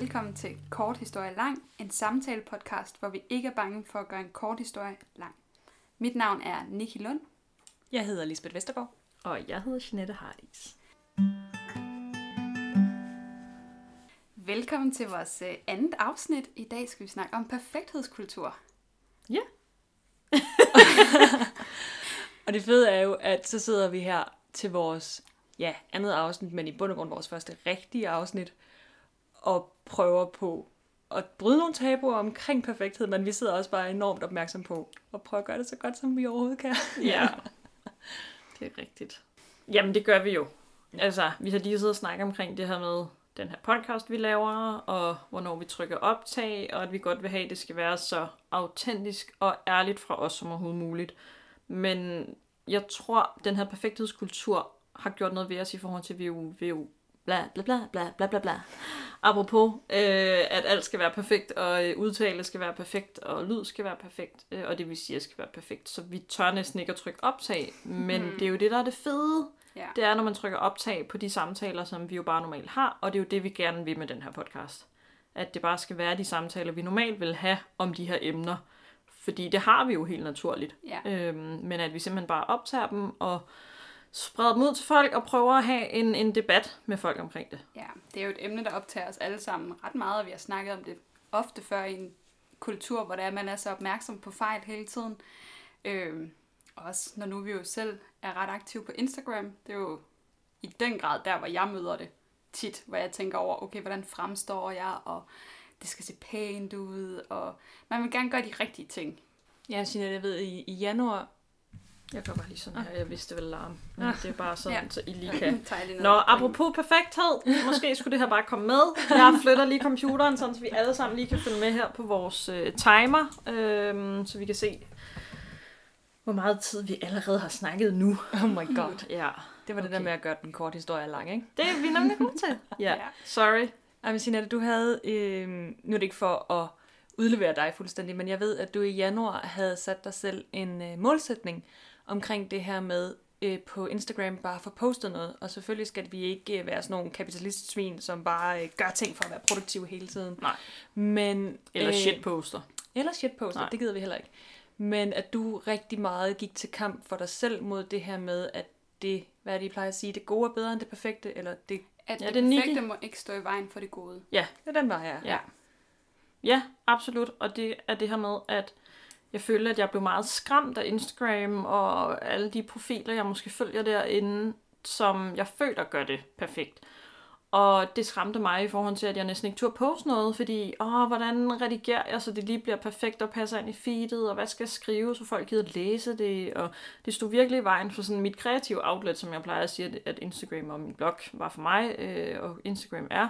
velkommen til Kort Historie Lang, en samtale-podcast, hvor vi ikke er bange for at gøre en kort historie lang. Mit navn er Niki Lund. Jeg hedder Lisbeth Vestergaard. Og jeg hedder Jeanette Hardis. Velkommen til vores øh, andet afsnit. I dag skal vi snakke om perfekthedskultur. Ja. Og det fede er jo, at så sidder vi her til vores ja, andet afsnit, men i bund og grund vores første rigtige afsnit, og prøver på at bryde nogle tabuer omkring perfekthed, men vi sidder også bare enormt opmærksom på at prøve at gøre det så godt, som vi overhovedet kan. Ja. det er rigtigt. Jamen, det gør vi jo. Altså, vi har lige siddet og snakket omkring det her med den her podcast, vi laver, og hvornår vi trykker optag, og at vi godt vil have, at det skal være så autentisk og ærligt fra os som overhovedet muligt. Men jeg tror, den her perfekthedskultur har gjort noget ved os i forhold til, at vi jo, vi jo bla bla bla bla bla bla bla. Apropos, øh, at alt skal være perfekt, og øh, udtale skal være perfekt, og lyd skal være perfekt, øh, og det vi siger skal være perfekt. Så vi tør næsten ikke at trykke optag, men Mhm. det er jo det, der er det fede. Ja. Det er, når man trykker optag på de samtaler, som vi jo bare normalt har, og det er jo det, vi gerne vil med den her podcast. At det bare skal være de samtaler, vi normalt vil have om de her emner. Fordi det har vi jo helt naturligt. Ja. Øhm, men at vi simpelthen bare optager dem og spreder dem ud til folk og prøver at have en, en debat med folk omkring det. ja, det er jo et emne, der optager os alle sammen ret meget, og vi har snakket om det ofte før i en kultur, hvor det er, man er så opmærksom på fejl hele tiden. Øhm, også når nu vi jo selv er ret aktive på Instagram, det er jo i den grad der, hvor jeg møder det tit, hvor jeg tænker over, okay, hvordan fremstår jeg, og det skal se pænt ud, og man vil gerne gøre de rigtige ting. Ja, Jeanette, jeg ved, i, i januar... Jeg gør bare lige sådan her, jeg vidste vel larm. Men Ah. det er bare sådan, Ja. så I lige kan. Nå, apropos perfekthed, måske skulle det her bare komme med. Jeg flytter lige computeren, sådan, så vi alle sammen lige kan følge med her på vores øh, timer, øh, så vi kan se, hvor meget tid vi allerede har snakket nu. Oh my god. Ja, Det var det der Okay. med at gøre den korte historie lang, ikke? det er vi nemlig gode til. Ja, Ja. sorry. Ej, men Jeanette, du havde... Øh, nu er det ikke for at udlevere dig fuldstændig, men jeg ved, at du i januar havde sat dig selv en øh, målsætning omkring det her med øh, på Instagram bare at få postet noget. Og selvfølgelig skal vi ikke øh, være sådan nogle kapitalistsvin, som bare øh, gør ting for at være produktive hele tiden. Nej. Men, Eller øh, shitposter. Eller shitposter, Nej. det gider vi heller ikke. Men at du rigtig meget gik til kamp for dig selv mod det her med, at det, hvad er det, I plejer at sige, det gode er bedre end det perfekte, eller det, At Ja, det, det er perfekte Nikki. må ikke stå i vejen for det gode. det er den vej her. Ja. Ja, absolut. Og det er det her med, at jeg følte, at jeg blev meget skræmt af Instagram og alle de profiler, jeg måske følger derinde, som jeg føler gør det perfekt. Og det skræmte mig i forhold til, at jeg næsten ikke turde poste noget, fordi, åh, hvordan redigerer jeg, så det lige bliver perfekt og passer ind i feedet, og hvad skal jeg skrive, så folk gider læse det, og det stod virkelig i vejen for sådan mit kreative outlet, som jeg plejer at sige, at- Instagram og min blog var for mig, øh, og Instagram er.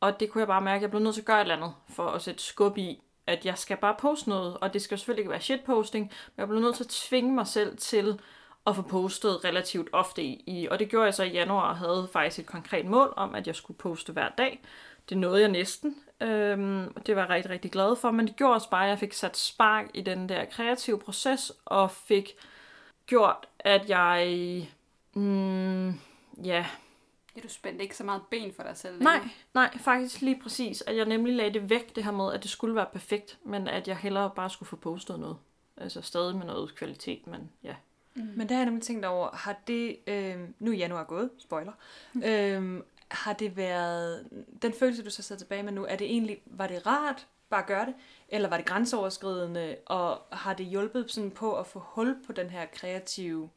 Og det kunne jeg bare mærke, at jeg blev nødt til at gøre et eller andet, for at sætte skub i, at jeg skal bare poste noget, og det skal selvfølgelig ikke være shitposting, men jeg blev nødt til at tvinge mig selv til at få postet relativt ofte i. Og det gjorde jeg så i januar, og havde faktisk et konkret mål om, at jeg skulle poste hver dag. Det nåede jeg næsten. Øhm, det var jeg rigtig, rigtig glad for, men det gjorde også bare, at jeg fik sat spark i den der kreative proces, og fik gjort, at jeg... Mm, ja, Ja, du spændte ikke så meget ben for dig selv. Nej, længere. nej, faktisk lige præcis. At jeg nemlig lagde det væk, det her med, at det skulle være perfekt, men at jeg hellere bare skulle få postet noget. Altså stadig med noget kvalitet, men ja. Men det har jeg nemlig tænkt over, har det, øh, nu er januar gået, spoiler, øh, har det været, den følelse, du så sidder tilbage med nu, er det egentlig, var det rart bare at gøre det, eller var det grænseoverskridende, og har det hjulpet sådan på at få hul på den her kreative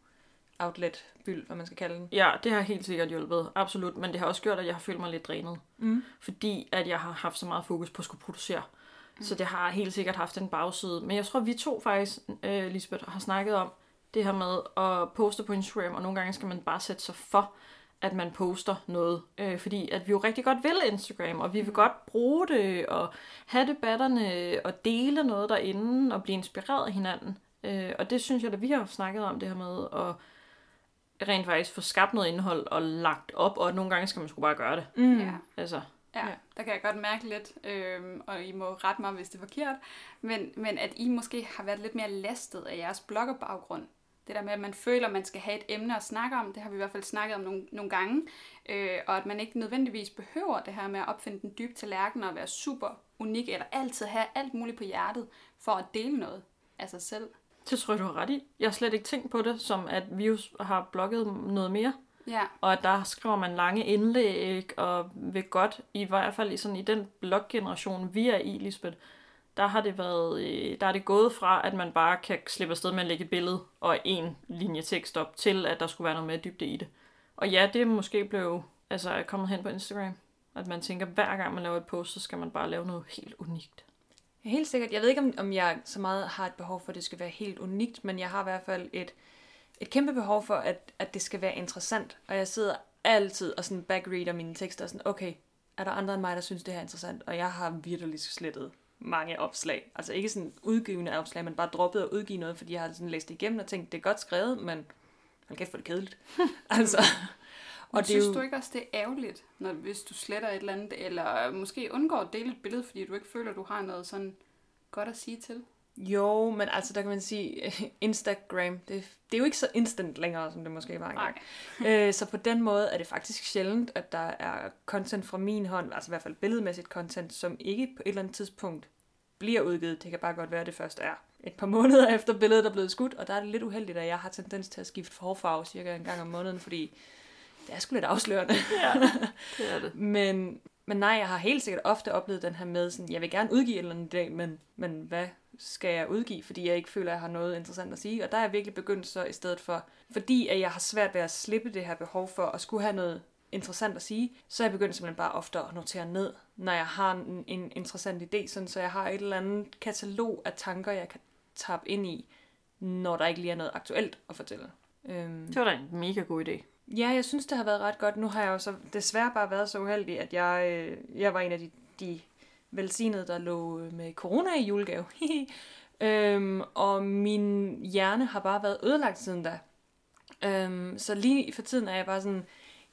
outlet byld, hvad man skal kalde den? Ja, det har helt sikkert hjulpet, absolut. Men det har også gjort, at jeg har følt mig lidt drænet. Mm. Fordi at jeg har haft så meget fokus på at skulle producere. Så det har helt sikkert haft en bagside. Men jeg tror, vi to faktisk, øh, Lisbeth, har snakket om det her med at poste på Instagram, og nogle gange skal man bare sætte sig for, at man poster noget. Øh, fordi at vi jo rigtig godt vil Instagram, og vi vil godt bruge det, og have debatterne, og dele noget derinde, og blive inspireret af hinanden. Øh, og det synes jeg, at vi har snakket om det her med at rent faktisk få skabt noget indhold og lagt op, og nogle gange skal man sgu bare gøre det. Mm. Ja. Altså, Ja, Ja. der kan jeg godt mærke lidt, øhm, og I må rette mig, hvis det er forkert, men, men at I måske har været lidt mere lastet af jeres bloggerbaggrund, Det der med, at man føler, at man skal have et emne at snakke om, det har vi i hvert fald snakket om nogle, nogle gange, øh, og at man ikke nødvendigvis behøver det her med at opfinde den dybe tallerken og være super unik, eller altid have alt muligt på hjertet for at dele noget af sig selv. Det tror jeg, du har ret i. Jeg har slet ikke tænkt på det, som at vi jo har blogget noget mere. Ja, Og at der skriver man lange indlæg, og ved godt, i hvert fald i, sådan, i den bloggeneration, vi er i, Lisbeth, der har det været, øh, der er det gået fra, at man bare kan slippe afsted med at lægge et billede og en linje tekst op, til at der skulle være noget mere dybde i det. Og ja, det er måske blevet altså, kommet hen på Instagram. At man tænker, hver gang man laver et post, så skal man bare lave noget helt unikt. Helt sikkert. Jeg ved ikke, om, om jeg så meget har et behov for, at det skal være helt unikt, men jeg har i hvert fald et, et kæmpe behov for, at, at det skal være interessant. Og jeg sidder altid og sådan backreader mine tekster og sådan, okay, er der andre end mig, der synes, det her er interessant? Og jeg har virkelig slettet mange opslag. Altså ikke sådan udgivende opslag, men bare droppet at udgive noget, fordi jeg har sådan læst det igennem og tænkt, det er godt skrevet, men hold kæft, hvor det kedeligt. altså, Men og det synes jo... du ikke også, det er ærgerligt, når, hvis du sletter et eller andet, eller måske undgår at dele et billede, fordi du ikke føler, du har noget sådan godt at sige til? Jo, men altså der kan man sige, Instagram, det, det er jo ikke så instant længere, som det måske var engang. øh, så på den måde er det faktisk sjældent, at der er content fra min hånd, altså i hvert fald billedmæssigt content, som ikke på et eller andet tidspunkt bliver udgivet. Det kan bare godt være, at det først er et par måneder efter billedet er blevet skudt, og der er det lidt uheldigt, at jeg har tendens til at skifte hårfarve cirka en gang om måneden, fordi det er sgu lidt afslørende. Ja, det er det. Men, men nej, jeg har helt sikkert ofte oplevet den her med, sådan, jeg vil gerne udgive et eller andet i dag, men, men hvad skal jeg udgive, fordi jeg ikke føler, at jeg har noget interessant at sige. Og der er jeg virkelig begyndt så i stedet for, fordi at jeg har svært ved at slippe det her behov for at skulle have noget interessant at sige, så er jeg begyndt simpelthen bare ofte at notere ned, når jeg har en, en interessant idé, sådan, så jeg har et eller andet katalog af tanker, jeg kan tappe ind i, når der ikke lige er noget aktuelt at fortælle. Øhm. Det var da en mega god idé. Ja, jeg synes, det har været ret godt. Nu har jeg jo så desværre bare været så uheldig, at jeg, øh, jeg var en af de, de velsignede, der lå med corona i julegave. øhm, og min hjerne har bare været ødelagt siden da. Øhm, så lige for tiden er jeg bare sådan,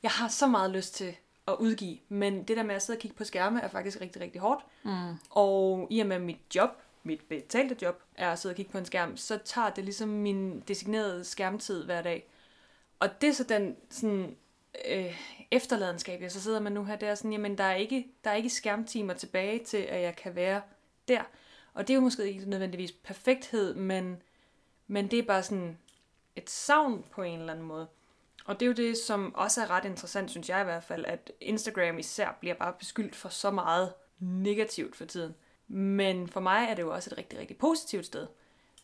jeg har så meget lyst til at udgive, men det der med at sidde og kigge på skærme er faktisk rigtig, rigtig hårdt. Mm. Og i og med mit job, mit betalte job, er at sidde og kigge på en skærm, så tager det ligesom min designerede skærmtid hver dag. Og det er så den sådan, øh, efterladenskab, jeg så sidder med nu her, det er sådan, jamen der er, ikke, der er ikke skærmtimer tilbage til, at jeg kan være der. Og det er jo måske ikke nødvendigvis perfekthed, men, men det er bare sådan et savn på en eller anden måde. Og det er jo det, som også er ret interessant, synes jeg i hvert fald, at Instagram især bliver bare beskyldt for så meget negativt for tiden. Men for mig er det jo også et rigtig, rigtig positivt sted.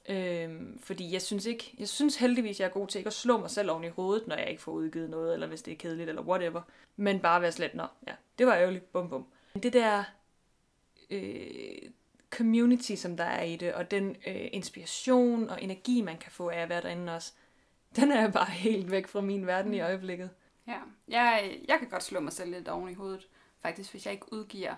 Øhm, fordi jeg synes ikke, jeg synes heldigvis, jeg er god til ikke at slå mig selv oven i hovedet, når jeg ikke får udgivet noget, eller hvis det er kedeligt, eller whatever. Men bare være slet, nå, ja, det var ærgerligt, bum bum. Det der øh, community, som der er i det, og den øh, inspiration og energi, man kan få af at være derinde også, den er bare helt væk fra min verden i øjeblikket. Ja, jeg, jeg kan godt slå mig selv lidt oven i hovedet, faktisk, hvis jeg ikke udgiver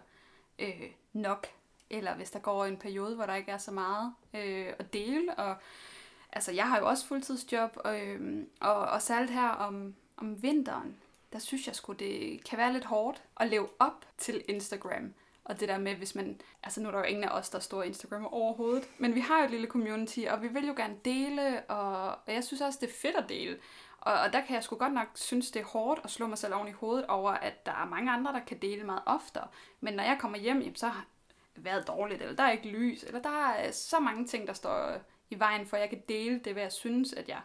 øh, nok, eller hvis der går en periode, hvor der ikke er så meget øh, at dele. Og, altså, jeg har jo også fuldtidsjob, og, øh, og, og særligt her om, om vinteren, der synes jeg sgu, det kan være lidt hårdt at leve op til Instagram. Og det der med, hvis man... Altså nu er der jo ingen af os, der står Instagram overhovedet. Men vi har jo et lille community, og vi vil jo gerne dele, og, og jeg synes også, det er fedt at dele. Og, og der kan jeg sgu godt nok synes, det er hårdt at slå mig selv oven i hovedet over, at der er mange andre, der kan dele meget oftere. Men når jeg kommer hjem, jamen, så været dårligt, eller der er ikke lys, eller der er så mange ting, der står i vejen for, at jeg kan dele det, hvad jeg synes, at jeg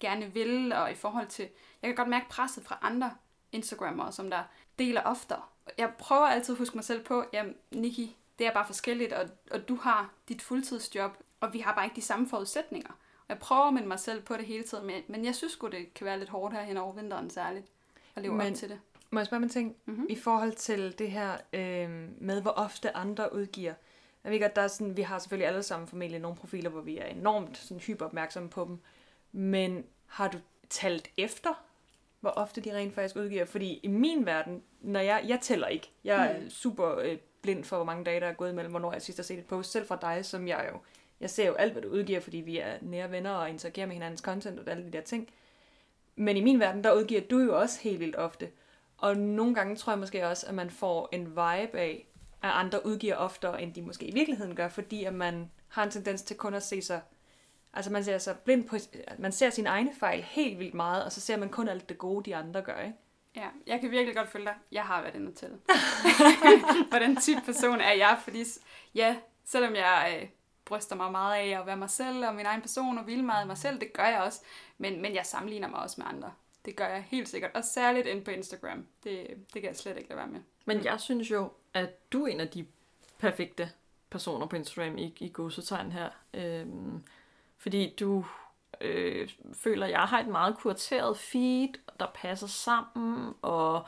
gerne vil, og i forhold til... Jeg kan godt mærke presset fra andre Instagrammere, som der deler oftere. Jeg prøver altid at huske mig selv på, jamen, Nikki, det er bare forskelligt, og, og du har dit fuldtidsjob, og vi har bare ikke de samme forudsætninger. Og jeg prøver at minde mig selv på det hele tiden, men, men jeg synes sgu, det kan være lidt hårdt her hen over vinteren særligt, at leve Men- op til det. Må jeg spørge mig en ting? Mhm. I forhold til det her øh, med, hvor ofte andre udgiver. Jeg ved godt, der er sådan, vi har selvfølgelig alle sammen formentlig nogle profiler, hvor vi er enormt sådan, hyperopmærksomme på dem. Men har du talt efter, hvor ofte de rent faktisk udgiver? Fordi i min verden, når jeg, jeg tæller ikke. Jeg er super øh, blind for, hvor mange dage, der er gået imellem, hvornår jeg sidst har set et post. Selv fra dig, som jeg jo... Jeg ser jo alt, hvad du udgiver, fordi vi er nære venner og interagerer med hinandens content og alle de der ting. Men i min verden, der udgiver du jo også helt vildt ofte. Og nogle gange tror jeg måske også, at man får en vibe af, at andre udgiver oftere, end de måske i virkeligheden gør, fordi at man har en tendens til kun at se sig Altså man ser sig blind på, man ser sine egne fejl helt vildt meget, og så ser man kun alt det gode, de andre gør, ikke? Ja, jeg kan virkelig godt følge dig. Jeg har været inde til. Hvordan type person er jeg? Fordi ja, selvom jeg øh, bryster mig meget af at være mig selv og min egen person og vil meget af mig selv, det gør jeg også. Men, men jeg sammenligner mig også med andre. Det gør jeg helt sikkert. Og særligt ind på Instagram. Det, det kan jeg slet ikke lade være med. Men jeg synes jo, at du er en af de perfekte personer på Instagram i, i godsetegn her. Øhm, fordi du øh, føler, at jeg har et meget kurateret feed, der passer sammen, og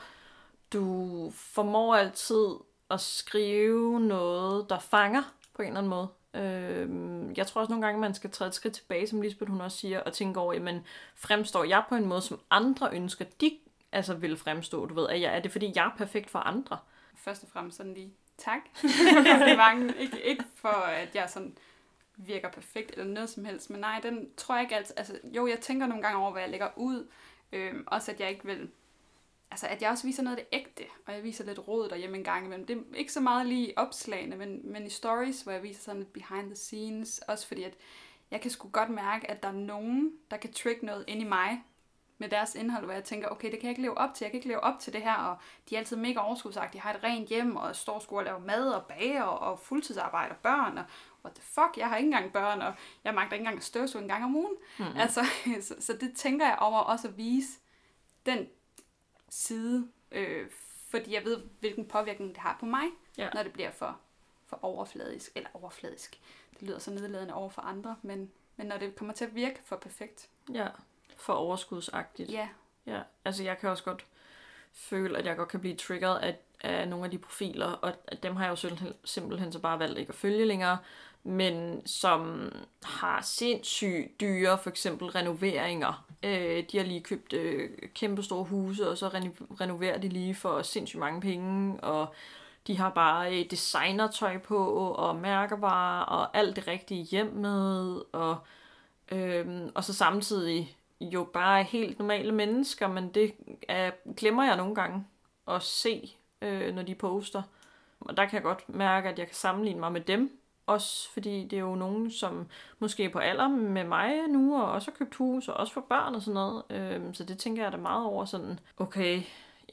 du formår altid at skrive noget, der fanger på en eller anden måde. Øh, jeg tror også nogle gange, man skal træde et skridt tilbage, som Lisbeth hun også siger, og tænke over, jamen, fremstår jeg på en måde, som andre ønsker, de altså vil fremstå, du ved, at jeg, er det fordi, jeg er perfekt for andre? Først og fremmest sådan lige, tak. det er ikke, ikke for, at jeg sådan virker perfekt eller noget som helst, men nej, den tror jeg ikke altid, altså jo, jeg tænker nogle gange over, hvad jeg lægger ud, øh, også at jeg ikke vil, altså at jeg også viser noget af det ægte, og jeg viser lidt råd derhjemme en gang imellem. Det er ikke så meget lige opslagene, men, men i stories, hvor jeg viser sådan lidt behind the scenes, også fordi at jeg kan sgu godt mærke, at der er nogen, der kan trick noget ind i mig, med deres indhold, hvor jeg tænker, okay, det kan jeg ikke leve op til, jeg kan ikke leve op til det her, og de er altid mega overskudsagtige, de har et rent hjem, og står sgu og laver mad og bager, og, og fuldtidsarbejder børn, og what the fuck, jeg har ikke engang børn, og jeg magter ikke engang at støvsuge en gang om ugen. Mm-hmm. Altså, så, så det tænker jeg over også at vise den side, øh, fordi jeg ved, hvilken påvirkning det har på mig, ja. når det bliver for, for overfladisk, eller overfladisk. Det lyder så nedladende over for andre, men, men når det kommer til at virke for perfekt. Ja, for overskudsagtigt. Ja. Ja, altså jeg kan også godt føle, at jeg godt kan blive triggeret af, af nogle af de profiler, og dem har jeg jo simpelthen så bare valgt ikke at følge længere, men som har sindssygt dyre, for eksempel renoveringer. Øh, de har lige købt øh, kæmpe store huse, og så renoverer de lige for sindssygt mange penge, og de har bare øh, designertøj på, og mærkevarer, og alt det rigtige hjem med, og, øh, og så samtidig jo bare helt normale mennesker, men det er, glemmer jeg nogle gange at se, øh, når de poster. Og der kan jeg godt mærke, at jeg kan sammenligne mig med dem, også fordi det er jo nogen, som måske er på alder med mig nu, og også har købt hus, og også får børn og sådan noget. Øhm, så det tænker jeg da meget over sådan, okay,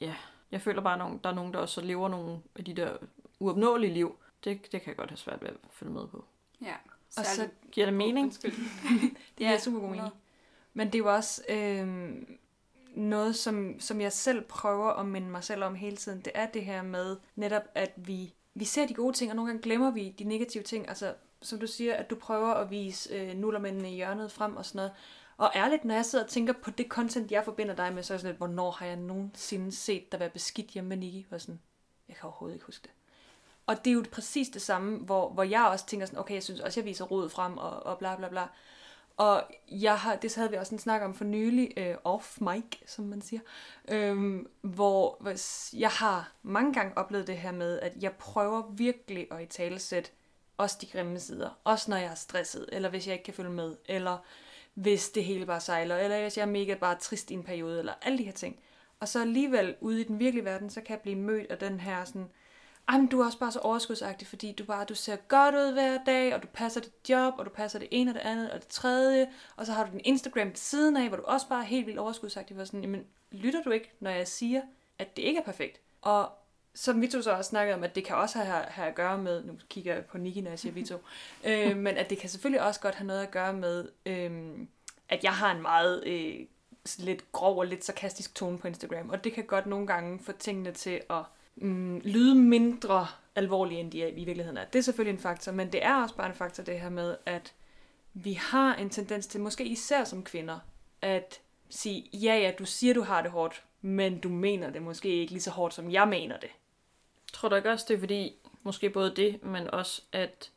ja, jeg føler bare, at der er nogen, der også lever nogle af de der uopnåelige liv. Det, det kan jeg godt have svært ved at følge med på. Ja, og så giver det mening. det giver ja, super god mening. Men det er jo også øh, noget, som, som jeg selv prøver at minde mig selv om hele tiden. Det er det her med netop, at vi vi ser de gode ting, og nogle gange glemmer vi de negative ting. Altså, som du siger, at du prøver at vise øh, nullermændene i hjørnet frem og sådan noget. Og ærligt, når jeg sidder og tænker på det content, jeg forbinder dig med, så er jeg sådan lidt, hvornår har jeg nogensinde set dig være beskidt hjemme med Nikki? Og sådan, jeg kan overhovedet ikke huske det. Og det er jo præcis det samme, hvor, hvor jeg også tænker sådan, okay, jeg synes også, jeg viser rodet frem og, og bla bla bla. Og jeg har, det havde vi også en snak om for nylig, øh, off mic, som man siger, øh, hvor jeg har mange gange oplevet det her med, at jeg prøver virkelig at i talesæt også de grimme sider. Også når jeg er stresset, eller hvis jeg ikke kan følge med, eller hvis det hele bare sejler, eller hvis jeg er mega bare trist i en periode, eller alle de her ting. Og så alligevel ude i den virkelige verden, så kan jeg blive mødt af den her sådan, øh, men du er også bare så overskudsagtig, fordi du bare du ser godt ud hver dag, og du passer dit job, og du passer det ene og det andet og det tredje, og så har du din Instagram ved siden af, hvor du også bare er helt vildt overskudsagtig, hvor sådan, jamen, lytter du ikke, når jeg siger, at det ikke er perfekt? Og som Vito så også snakkede om, at det kan også have, have at gøre med, nu kigger jeg på Niki, når jeg siger Vito, øh, men at det kan selvfølgelig også godt have noget at gøre med, øh, at jeg har en meget øh, lidt grov og lidt sarkastisk tone på Instagram, og det kan godt nogle gange få tingene til at mm, lyde mindre alvorlige, end de er, i virkeligheden er. Det er selvfølgelig en faktor, men det er også bare en faktor, det her med, at vi har en tendens til, måske især som kvinder, at sige, ja ja, du siger, du har det hårdt, men du mener det måske ikke lige så hårdt, som jeg mener det. Tror du ikke også, det er fordi, måske både det, men også at,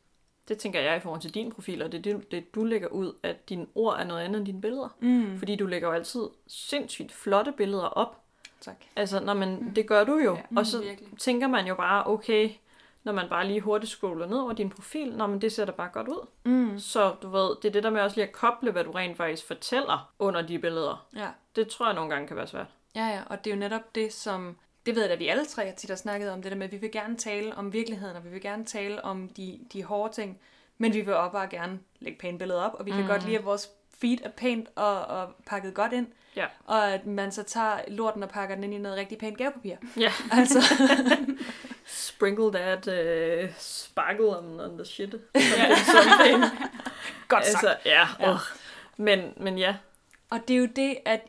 det tænker jeg i forhold til din profil, og det er det, det du lægger ud, at dine ord er noget andet end dine billeder. Mm. Fordi du lægger jo altid sindssygt flotte billeder op, Tak. Altså, når man, mm. det gør du jo. Ja, og så virkelig. tænker man jo bare, okay, når man bare lige hurtigt scroller ned over din profil, når man det ser da bare godt ud. Mm. Så du ved, det er det der med også lige at koble, hvad du rent faktisk fortæller under de billeder. Ja. Det tror jeg nogle gange kan være svært. Ja, ja, og det er jo netop det, som... Det ved jeg, at vi alle tre tit har snakket om, det der med, at vi vil gerne tale om virkeligheden, og vi vil gerne tale om de, de hårde ting, Men vi vil også bare gerne lægge pæne billeder op, og vi kan Mm. godt lide, at vores feed er pænt og, og pakket godt ind. Ja. Og at man så tager lorten og pakker den ind i noget rigtig pænt gavepapir. Ja. Altså, Sprinkle that uh, sparkle on, on the shit. Something. godt sagt. altså, ja. Ja. ja. Men, men ja. Og det er jo det, at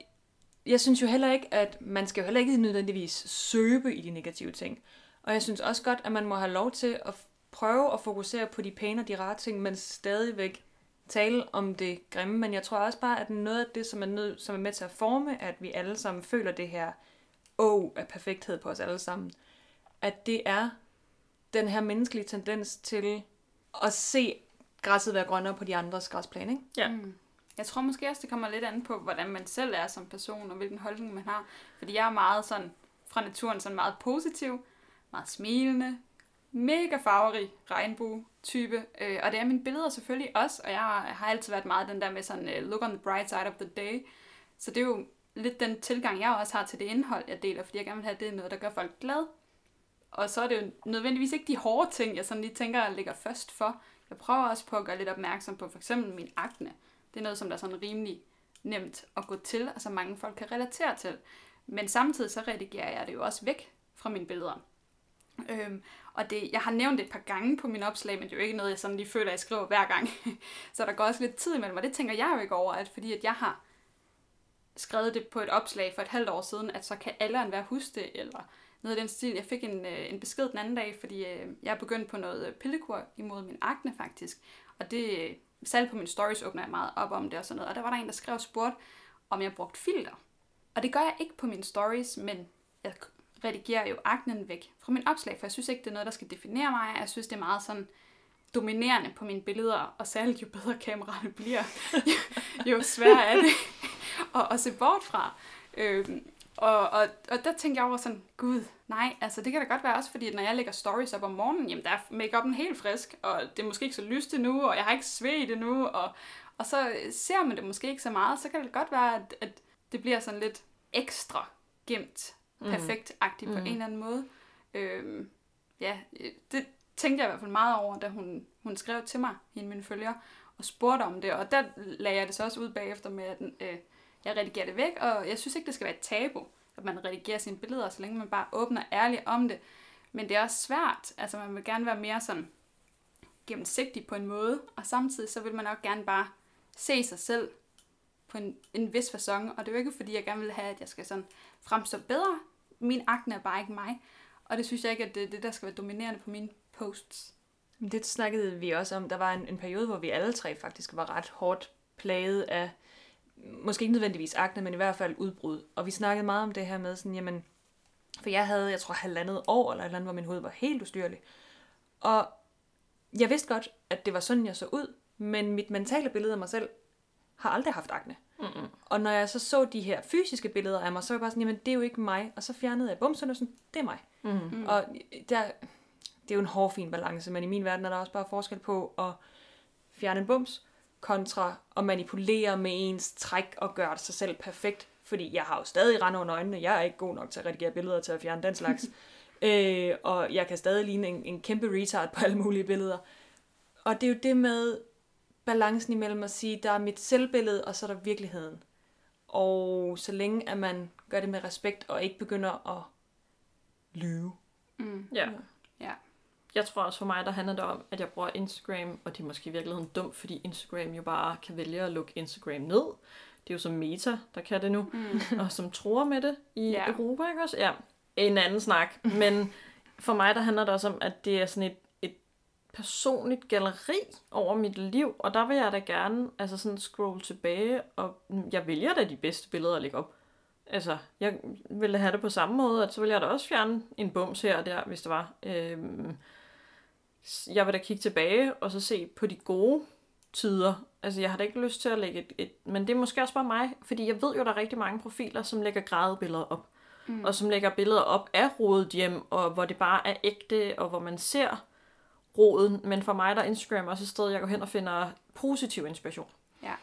jeg synes jo heller ikke, at man skal jo heller ikke nødvendigvis søbe i de negative ting. Og jeg synes også godt, at man må have lov til at prøve at fokusere på de pæne og de rare ting, men stadigvæk tale om det grimme. Men jeg tror også bare, at noget af det, som er, nød, som er med til at forme, at vi alle sammen føler det her åh af perfekthed på os alle sammen, at det er den her menneskelige tendens til at se græsset være grønnere på de andres græsplæne, ikke? Ja. Mm. Jeg tror måske også, det kommer lidt an på, hvordan man selv er som person, og hvilken holdning man har. Fordi jeg er meget sådan, fra naturen sådan meget positiv, meget smilende, mega farverig regnbue-type. Øh, og det er mine billeder selvfølgelig også, og jeg har altid været meget den der med sådan, uh, look on the bright side of the day. Så det er jo lidt den tilgang, jeg også har til det indhold, jeg deler, fordi jeg gerne vil have, at det er noget, der gør folk glad. Og så er det jo nødvendigvis ikke de hårde ting, jeg sådan lige tænker, jeg ligger først for. Jeg prøver også på at gøre lidt opmærksom på for eksempel min akne. Det er noget, som der er sådan rimelig nemt at gå til, og som mange folk kan relatere til. Men samtidig så redigerer jeg det jo også væk fra mine billeder. Øhm, og det, jeg har nævnt det et par gange på min opslag, men det er jo ikke noget, jeg sådan lige føler, jeg skriver hver gang. så der går også lidt tid imellem, og det tænker jeg jo ikke over, at fordi at jeg har skrevet det på et opslag for et halvt år siden, at så kan alle være huske det, eller noget af den stil. Jeg fik en, øh, en besked den anden dag, fordi øh, jeg er begyndt på noget øh, pillekur imod min akne faktisk. Og det, øh, selv på mine stories åbner jeg meget op om det og sådan noget. Og der var der en, der skrev og spurgte, om jeg brugte filter. Og det gør jeg ikke på mine stories, men jeg redigerer jo aknen væk fra min opslag, for jeg synes ikke, det er noget, der skal definere mig. Jeg synes, det er meget sådan dominerende på mine billeder, og særligt jo bedre kameraerne bliver, jo, jo sværere er det at, at se bort fra. Øhm, og, og, og der tænkte jeg over sådan, gud, nej, altså det kan da godt være også, fordi at når jeg lægger stories op om morgenen, jamen der er make-up'en helt frisk, og det er måske ikke så lyst endnu, og jeg har ikke svedt endnu, og, og så ser man det måske ikke så meget, så kan det godt være, at, at det bliver sådan lidt ekstra gemt, mm. på Mm. en eller anden måde. Øhm, ja, det tænkte jeg i hvert fald meget over, da hun, hun skrev til mig, hende mine følger, og spurgte om det, og der lagde jeg det så også ud bagefter med, at øh, jeg redigerer det væk, og jeg synes ikke, det skal være et tabu, at man redigerer sine billeder, så længe man bare åbner ærligt om det. Men det er også svært, altså man vil gerne være mere sådan gennemsigtig på en måde, og samtidig så vil man også gerne bare se sig selv på en, en vis façon, og det er jo ikke fordi, jeg gerne vil have, at jeg skal sådan fremstå bedre. Min akne er bare ikke mig, og det synes jeg ikke, at det er det, der skal være dominerende på mine posts. Det snakkede vi også om. Der var en, en periode, hvor vi alle tre faktisk var ret hårdt plaget af, måske ikke nødvendigvis akne, men i hvert fald udbrud. Og vi snakkede meget om det her med sådan, jamen, for jeg havde, jeg tror, halvandet år, eller et eller andet, hvor min hud var helt ustyrlig. Og jeg vidste godt, at det var sådan, jeg så ud, men mit mentale billede af mig selv har aldrig haft akne. Mm-mm. Og når jeg så så de her fysiske billeder af mig, så var jeg bare sådan, jamen det er jo ikke mig. Og så fjernede jeg bumsen og sådan, det er mig. Mm. Mm. Og der, det er jo en hårfin balance, men i min verden er der også bare forskel på at fjerne en bums, kontra at manipulere med ens træk og gøre sig selv perfekt. Fordi jeg har jo stadig rende under øjnene. Jeg er ikke god nok til at redigere billeder til at fjerne den slags. øh, og jeg kan stadig ligne en, en kæmpe retard på alle mulige billeder. Og det er jo det med balancen imellem at sige, der er mit selvbillede, og så er der virkeligheden. Og så længe at man gør det med respekt, og ikke begynder at lyve. Mm. Ja. Ja. Jeg tror også for mig, der handler det om, at jeg bruger Instagram, og det er måske i virkeligheden dumt, fordi Instagram jo bare kan vælge at lukke Instagram ned. Det er jo som Meta, der kan det nu, Mm. og som tror med det i Ja. Europa, ikke også? Ja, en anden snak. Men for mig, der handler det også om, at det er sådan et, et personligt galleri over mit liv, og der vil jeg da gerne altså sådan scroll tilbage, og jeg vælger da de bedste billeder at lægge op. Altså, jeg ville have det på samme måde, at så ville jeg da også fjerne en bums her og der, hvis det var. Øhm, jeg vil da kigge tilbage og så se på de gode tider. Altså, jeg har da ikke lyst til at lægge et, et... Men det er måske også bare mig, fordi jeg ved jo, der er rigtig mange profiler, som lægger grædebilleder op. Mm. Og som lægger billeder op af rodet hjem, og hvor det bare er ægte, og hvor man ser roden. Men for mig der er Instagram også et sted, jeg går hen og finder positiv inspiration. Ja.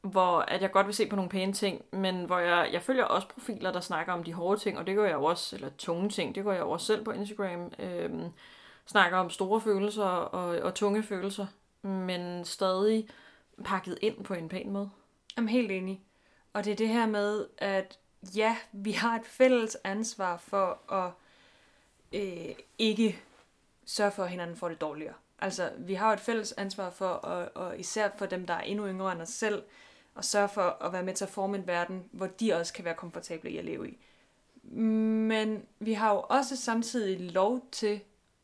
Hvor at jeg godt vil se på nogle pæne ting, men hvor jeg, jeg følger også profiler, der snakker om de hårde ting, og det gør jeg jo også, eller tunge ting, det gør jeg jo også selv på Instagram. Øhm, snakker om store følelser og, og tunge følelser. men stadig pakket ind på en pæn måde. Er helt enig. Og det er det her med, at ja, vi har et fælles ansvar for at øh, ikke sørge for, at hinanden får det dårligere. Altså, vi har jo et fælles ansvar for, og, og især for dem, der er endnu yngre end os selv, at sørge for at være med til at forme en verden, hvor de også kan være komfortable i at leve i. Men vi har jo også samtidig lov til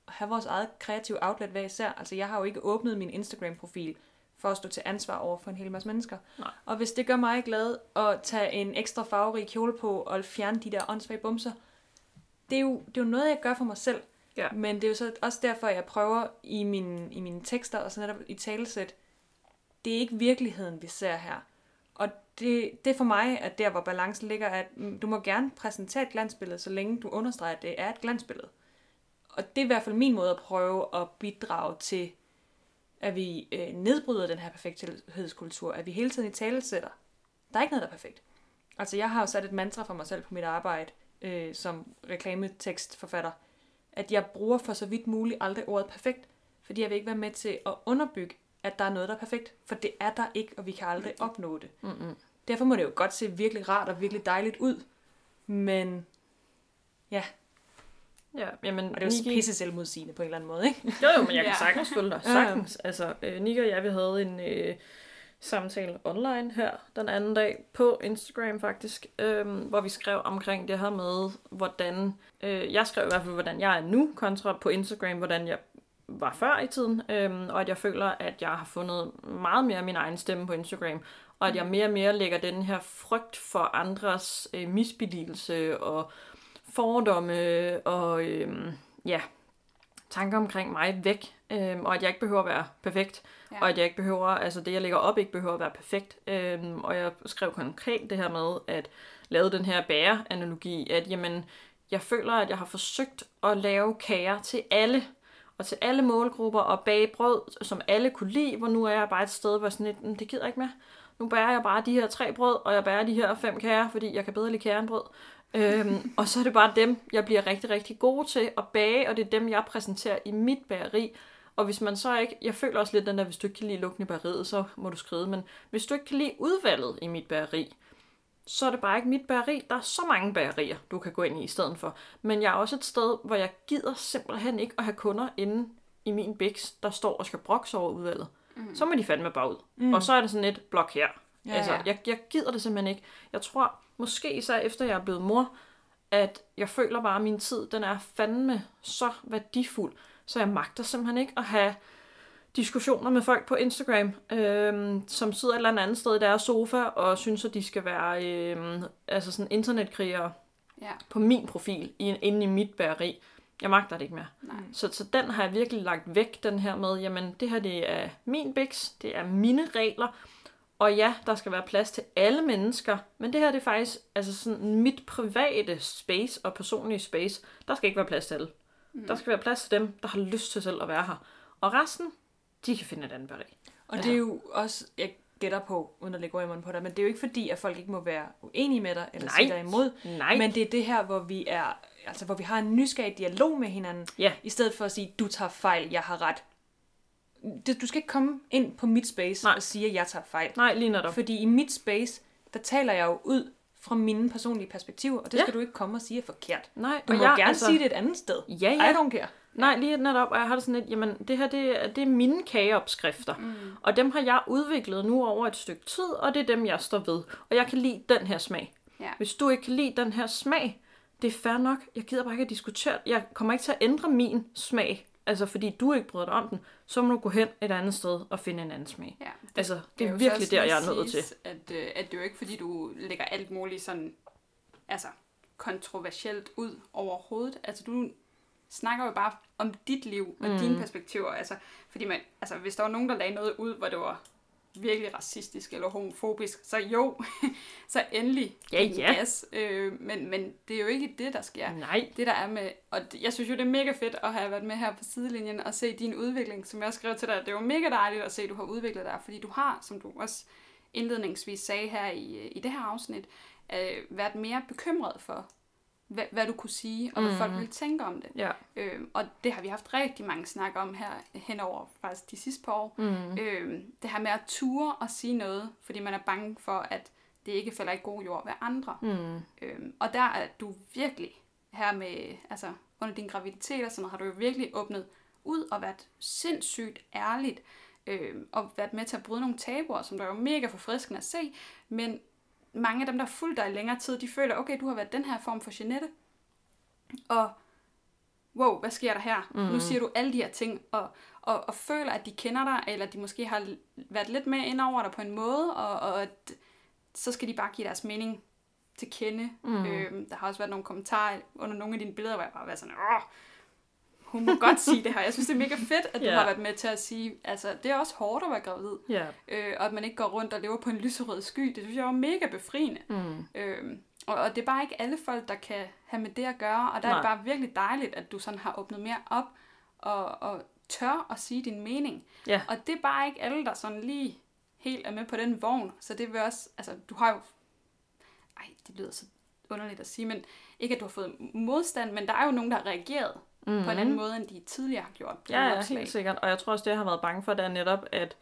at have vores eget kreative outlet hver især. Altså, jeg har jo ikke åbnet min Instagram-profil for at stå til ansvar over for en hel masse mennesker. Nej. Og hvis det gør mig glad at tage en ekstra farverig kjole på og fjerne de der åndssvage bumser, det er, jo, det er jo noget, jeg gør for mig selv. Ja. Men det er jo så også derfor, jeg prøver i mine, i mine tekster og så netop i talesæt, det er ikke virkeligheden, vi ser her. Og det, det er for mig, at der, hvor balancen ligger, at mm, du må gerne præsentere et glansbillede, så længe du understreger, at det er et glansbillede. Og det er i hvert fald min måde at prøve at bidrage til, at vi øh, nedbryder den her perfekthedskultur, at vi hele tiden i tale sætter. Der er ikke noget, der er perfekt. Altså, jeg har jo sat et mantra for mig selv på mit arbejde øh, som reklametekstforfatter, at jeg bruger for så vidt muligt aldrig ordet perfekt, fordi jeg vil ikke være med til at underbygge, at der er noget, der er perfekt, for det er der ikke, og vi kan aldrig opnå det. Mm-mm. Derfor må det jo godt se virkelig rart og virkelig dejligt ud, men ja, Ja, jamen, og det er jo Niki- pisse selvmodsigende på en eller anden måde, ikke? Jo, jo, men jeg kan Ja. sagtens følge dig. Sagtens. Altså, øh, Nika og jeg, vi havde en øh, samtale online her den anden dag på Instagram faktisk, øh, hvor vi skrev omkring det her med, hvordan, øh, jeg skrev i hvert fald, hvordan jeg er nu, kontra på Instagram, hvordan jeg var før i tiden, øh, og at jeg føler, at jeg har fundet meget mere min egen stemme på Instagram, og at jeg mere og mere lægger den her frygt for andres øh, misbilligelse og fordomme og øh, ja, tanker omkring mig væk, øhm, og at jeg ikke behøver at være perfekt, Ja. og at jeg ikke behøver, altså det jeg lægger op ikke behøver at være perfekt. Øhm, og jeg skrev konkret det her med at lave den her bære-analogi, at jamen, jeg føler, at jeg har forsøgt at lave kager til alle, og til alle målgrupper, og bage brød, som alle kunne lide, hvor nu er jeg bare et sted, hvor sådan lidt, "Mm, det gider jeg ikke mere. Nu bærer jeg bare de her tre brød, og jeg bærer de her fem kager, fordi jeg kan bedre lide kager end brød. Øhm, og så er det bare dem, jeg bliver rigtig, rigtig god til at bage, og det er dem, jeg præsenterer i mit bageri. Og hvis man så ikke, jeg føler også lidt den der, hvis du ikke kan lide lugten i bageriet, så må du skrive, men hvis du ikke kan lide udvalget i mit bageri, så er det bare ikke mit bageri. Der er så mange bagerier, du kan gå ind i i stedet for. Men jeg er også et sted, hvor jeg gider simpelthen ikke at have kunder inde i min biks, der står og skal brokse over udvalget. Mm. Så må de fandme bare ud. Mm. Og så er det sådan et blok her. Ja, altså, ja. Jeg, jeg gider det simpelthen ikke. Jeg tror, måske især efter jeg er blevet mor, at jeg føler bare, at min tid, den er fandme så værdifuld, så jeg magter simpelthen ikke at have diskussioner med folk på Instagram, øhm, som sidder et eller andet sted i deres sofa og synes, at de skal være øhm, altså sådan internetkrigere Ja. på min profil i, inde i mit bageri. Jeg magter det ikke mere. Nej. Så, så den har jeg virkelig lagt væk, den her med, jamen det her det er min biks, det er mine regler, og ja, der skal være plads til alle mennesker, men det her det er faktisk altså sådan mit private space og personlige space. Der skal ikke være plads til alle. Mm. Der skal være plads til dem, der har lyst til selv at være her. Og resten, de kan finde et andet bageri. Og det er jo også, jeg gætter på, uden at lægge ord på dig, men det er jo ikke fordi, at folk ikke må være uenige med dig, eller Nej. sige dig imod. Nej. Men det er det her, hvor vi er, altså hvor vi har en nysgerrig dialog med hinanden, Ja. i stedet for at sige, du tager fejl, jeg har ret. Det, du skal ikke komme ind på mit space Nej. og sige, at jeg tager fejl. Nej, lige netop. Fordi i mit space, der taler jeg jo ud fra mine personlige perspektiver, og det Ja. skal du ikke komme og sige er forkert. Nej, Du må jeg, gerne sige det et andet sted. Ja, ja. I don't care. Nej, lige netop, og jeg har det sådan lidt, jamen det her, det, er- det er mine kageopskrifter. Mm. Og dem har jeg udviklet nu over et stykke tid, og det er dem, jeg står ved. Og jeg kan lide den her smag. Ja. Hvis du ikke kan lide den her smag, det er fair nok. Jeg gider bare ikke at diskutere. Jeg kommer ikke til at ændre min smag. Altså, fordi du ikke bryder dig om den, så må du gå hen et andet sted og finde en anden smag. Ja. Altså, det er så virkelig der, jeg er nødt til. At, øh, at det er jo ikke, fordi du lægger alt muligt sådan, altså, kontroversielt ud overhovedet. Altså, du snakker jo bare om dit liv og mm. dine perspektiver. Altså, fordi man, altså, hvis der var nogen, der lagde noget ud, hvor det var virkelig racistisk eller homofobisk, så jo, så endelig Ja, ja. gas. Øh, men, men det er jo ikke det, der sker. Nej. Det der er med, og jeg synes jo, det er mega fedt at have været med her på sidelinjen og se din udvikling, som jeg også skrev til dig. Det var mega dejligt at se, at du har udviklet dig, fordi du har, som du også indledningsvis sagde her i, i det her afsnit, øh, været mere bekymret for hvad, hvad du kunne sige, og hvad Mhm. folk ville tænke om det. Ja. Øhm, og det har vi haft rigtig mange snak om her henover faktisk de sidste par år. Mm. Øhm, det her med at ture og sige noget, fordi man er bange for, at det ikke falder i god jord ved andre. Mm. Øhm, og der er du virkelig her med, altså under din graviditet og sådan noget, har du jo virkelig åbnet ud og været sindssygt ærligt, øhm, og været med til at bryde nogle tabuer, som der er jo mega forfriskende at se, men mange af dem, der har fulgt dig i længere tid, de føler, okay, du har været den her form for Jeanette, og wow, hvad sker der her? Mm. Nu siger du alle de her ting, og, og, og føler, at de kender dig, eller de måske har været lidt med ind over dig på en måde, og, og at så skal de bare give deres mening til kende. Mm. Øhm, der har også været nogle kommentarer under nogle af dine billeder, hvor jeg bare været sådan, åh, hun må godt sige det her. Jeg synes, det er mega fedt, at du Ja. har været med til at sige, altså, det er også hårdt at være gravid, Ja. øh, og at man ikke går rundt og lever på en lyserød sky. Det synes jeg var mega befriende. Mm. Øhm, og, og det er bare ikke alle folk, der kan have med det at gøre, og der Nej. er det bare virkelig dejligt, at du sådan har åbnet mere op, og, og tør at sige din mening. Ja. Og det er bare ikke alle, der sådan lige helt er med på den vogn. Så det vil også, altså du har jo, ej, det lyder så underligt at sige, men ikke at du har fået modstand, men der er jo nogen, der har reageret mm-hmm. på en anden måde, end de tidligere har gjort. Ja, ja, helt sikkert. Og jeg tror også, det jeg har været bange for, det er netop, at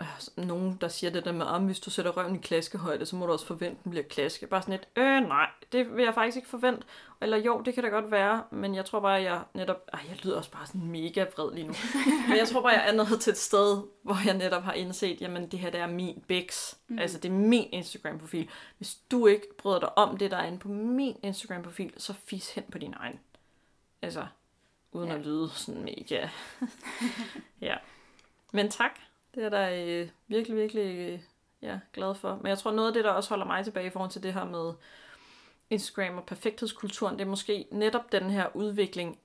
øh, nogen, der siger det der med, om hvis du sætter røven i klaskehøjde, så må du også forvente, at den bliver klaske. Bare sådan et, øh nej, det vil jeg faktisk ikke forvente. Eller jo, det kan da godt være, men jeg tror bare, at jeg netop... Ej, jeg lyder også bare sådan mega vred lige nu. men jeg tror bare, jeg er nået til et sted, hvor jeg netop har indset, jamen det her, det er min Bix. Mm. Altså, det er min Instagram-profil. Hvis du ikke bryder dig om det, der er inde på min Instagram-profil, så fis hen på din egen. Altså, uden Ja. at lyde sådan mega... ja. Men tak. Det er der øh, virkelig, virkelig øh, ja, glad for. Men jeg tror, noget af det, der også holder mig tilbage i forhold til det her med Instagram og perfekthedskulturen, det er måske netop den her udvikling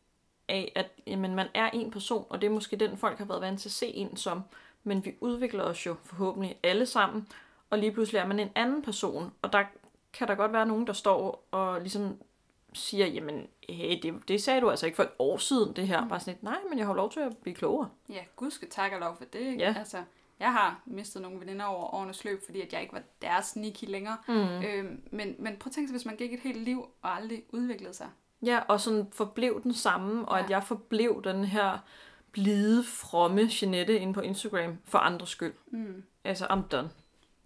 af, at jamen, man er en person, og det er måske den, folk har været vant til at se en som. Men vi udvikler os jo forhåbentlig alle sammen, og lige pludselig er man en anden person, og der kan der godt være nogen, der står og ligesom siger, jamen, hey, det, det sagde du altså ikke for et år siden, det her. Bare sådan lidt, nej, men jeg har lov til at blive klogere. Ja, gud skal tak og lov for det. Ikke? Ja. Altså, jeg har mistet nogle veninder over årenes løb, fordi at jeg ikke var deres sneaky længere. Mm. Øhm, men, men prøv at tænke sig, hvis man gik et helt liv og aldrig udviklede sig. Ja, og sådan forblev den samme, og Ja. at jeg forblev den her blide, fromme Jeanette inde på Instagram for andres skyld. Mm. Altså, I'm done.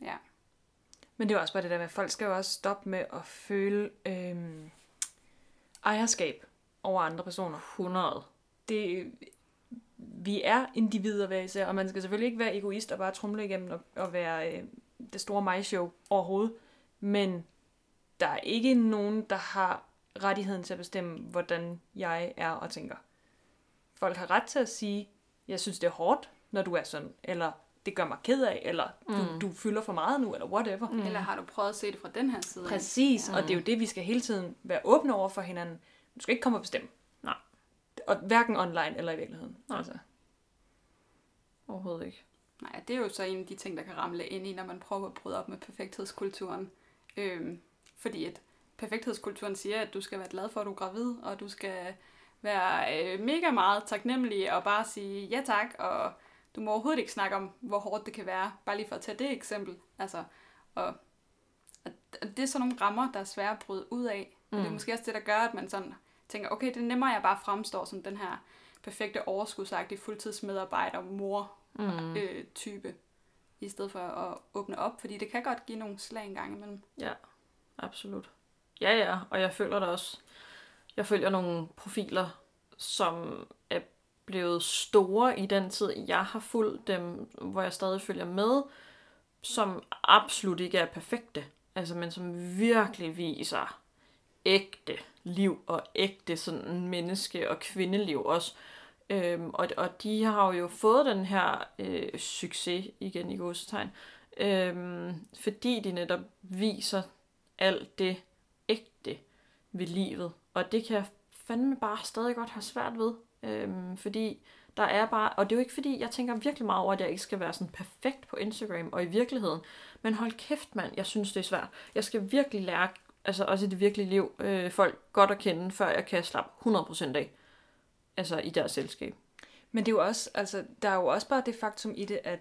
Ja. Men det er også bare det der med, at folk skal jo også stoppe med at føle øhm, ejerskab over andre personer. 100. Det, vi er individer hver især, og man skal selvfølgelig ikke være egoist og bare trumle igennem og, og være øh, det store mig-show overhovedet. Men der er ikke nogen, der har rettigheden til at bestemme, hvordan jeg er og tænker. Folk har ret til at sige, jeg synes det er hårdt, når du er sådan, eller det gør mig ked af, eller du, Mm. du fylder for meget nu, eller whatever. Mm. Eller har du prøvet at se det fra den her side? Præcis, Ja. og det er jo det, vi skal hele tiden være åbne over for hinanden. Du skal ikke komme og bestemme. Nej. Og hverken online eller i virkeligheden. Nej. Altså. Overhovedet ikke. Nej, det er jo så en af de ting, der kan ramle ind i, når man prøver at bryde op med perfekthedskulturen. Øhm, fordi at perfekthedskulturen siger, at du skal være glad for, at du er gravid, og du skal være øh, mega meget taknemmelig og bare sige ja tak, og du må overhovedet ikke snakke om, hvor hårdt det kan være, bare lige for at tage det eksempel. Altså, og, og det er sådan nogle rammer, der er svære at bryde ud af. Mm. Og det er måske også det, der gør, at man sådan tænker, okay, det er nemmere, at jeg bare fremstår som den her perfekte overskudsagtige fuldtidsmedarbejder, mor, Mm. øh, type, i stedet for at åbne op, fordi det kan godt give nogle slag en gang imellem. Ja, absolut. Ja, ja, og jeg føler da også, jeg følger nogle profiler, som er blevet store i den tid, jeg har fulgt dem, hvor jeg stadig følger med, som absolut ikke er perfekte, altså, men som virkelig viser ægte liv og ægte sådan menneske- og kvindeliv også. Øhm, og, og de har jo fået den her øh, succes, igen i godsetegn, øhm, fordi de netop viser alt det ægte ved livet. Og det kan jeg fandme bare stadig godt have svært ved. Øhm, fordi der er bare, og det er jo ikke fordi, jeg tænker virkelig meget over, at jeg ikke skal være sådan perfekt på Instagram og i virkeligheden. Men hold kæft mand, jeg synes det er svært. Jeg skal virkelig lære, altså også i det virkelige liv, øh, folk godt at kende, før jeg kan slappe 100% af. Altså i deres selskab. Men det er jo også, altså, der er jo også bare det faktum i det, at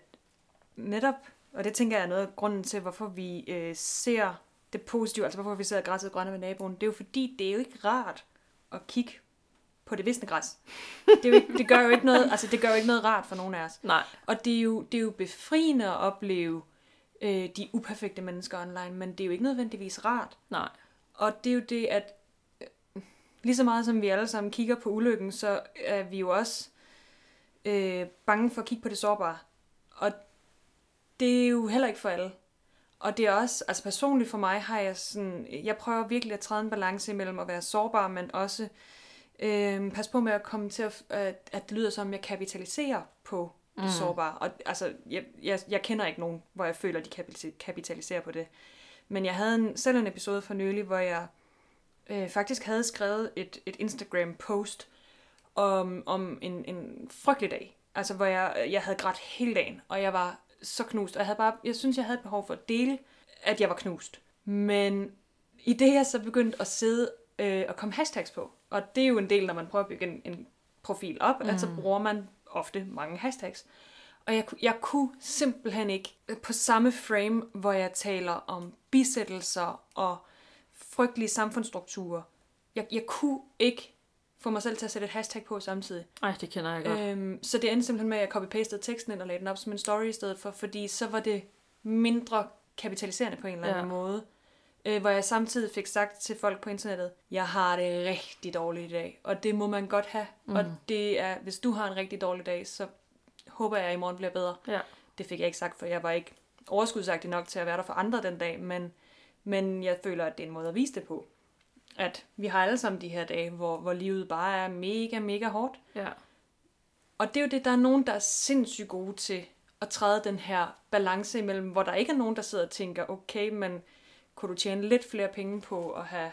netop, og det tænker jeg er noget af grunden til, hvorfor vi øh, ser det positive, altså hvorfor vi sidder græsset grønne med naboen, det er jo fordi, det er jo ikke rart at kigge på det visne græs. Det, er jo ikke, det gør jo ikke noget, altså det gør jo ikke noget rart for nogen af os. Nej. Og det er jo, det er jo befriende at opleve øh, de uperfekte mennesker online, men det er jo ikke nødvendigvis rart. Nej. Og det er jo det, at øh, lige så meget som vi alle sammen kigger på ulykken, så er vi jo også øh, bange for at kigge på det sårbare. Og det er jo heller ikke for alle. Og det er også, altså personligt for mig har jeg sådan, jeg prøver virkelig at træde en balance imellem at være sårbar, men også øh, pas på med at komme til at, at, at det lyder som, jeg kapitaliserer på det mm. sårbare. Og altså, jeg, jeg, jeg kender ikke nogen, hvor jeg føler, de kapital- kapitaliserer på det. Men jeg havde en, selv en episode for nylig, hvor jeg øh, faktisk havde skrevet et, et Instagram-post om, om en, en frygtelig dag. Altså, hvor jeg, jeg havde grædt hele dagen, og jeg var så knust. Og jeg, havde bare, jeg synes, jeg havde behov for at dele, at jeg var knust. Men i det, jeg så begyndte at sidde øh, og komme hashtags på, og det er jo en del, når man prøver at bygge en, en profil op, mm. at så bruger man ofte mange hashtags. Og jeg, jeg kunne simpelthen ikke øh, på samme frame, hvor jeg taler om bisættelser og frygtelige samfundsstrukturer, jeg, jeg kunne ikke få mig selv til at sætte et hashtag på samtidig. Ej, det kender jeg godt. Øhm, så det endte simpelthen med, at jeg copy-pastede teksten ind og lagde den op som en story i stedet for, fordi så var det mindre kapitaliserende på en eller anden Ja. måde. Øh, hvor jeg samtidig fik sagt til folk på internettet, jeg har det rigtig dårligt i dag, og det må man godt have. Mm. Og det er, hvis du har en rigtig dårlig dag, så håber jeg, at i morgen bliver bedre. Ja. Det fik jeg ikke sagt, for jeg var ikke overskudsagtig nok til at være der for andre den dag, men, men jeg føler, at det er en måde at vise det på. At vi har alle sammen de her dage, hvor, hvor livet bare er mega, mega hårdt. Ja. Og det er jo det, der er nogen, der er sindssygt gode til at træde den her balance imellem, hvor der ikke er nogen, der sidder og tænker, okay, men kunne du tjene lidt flere penge på at have, jeg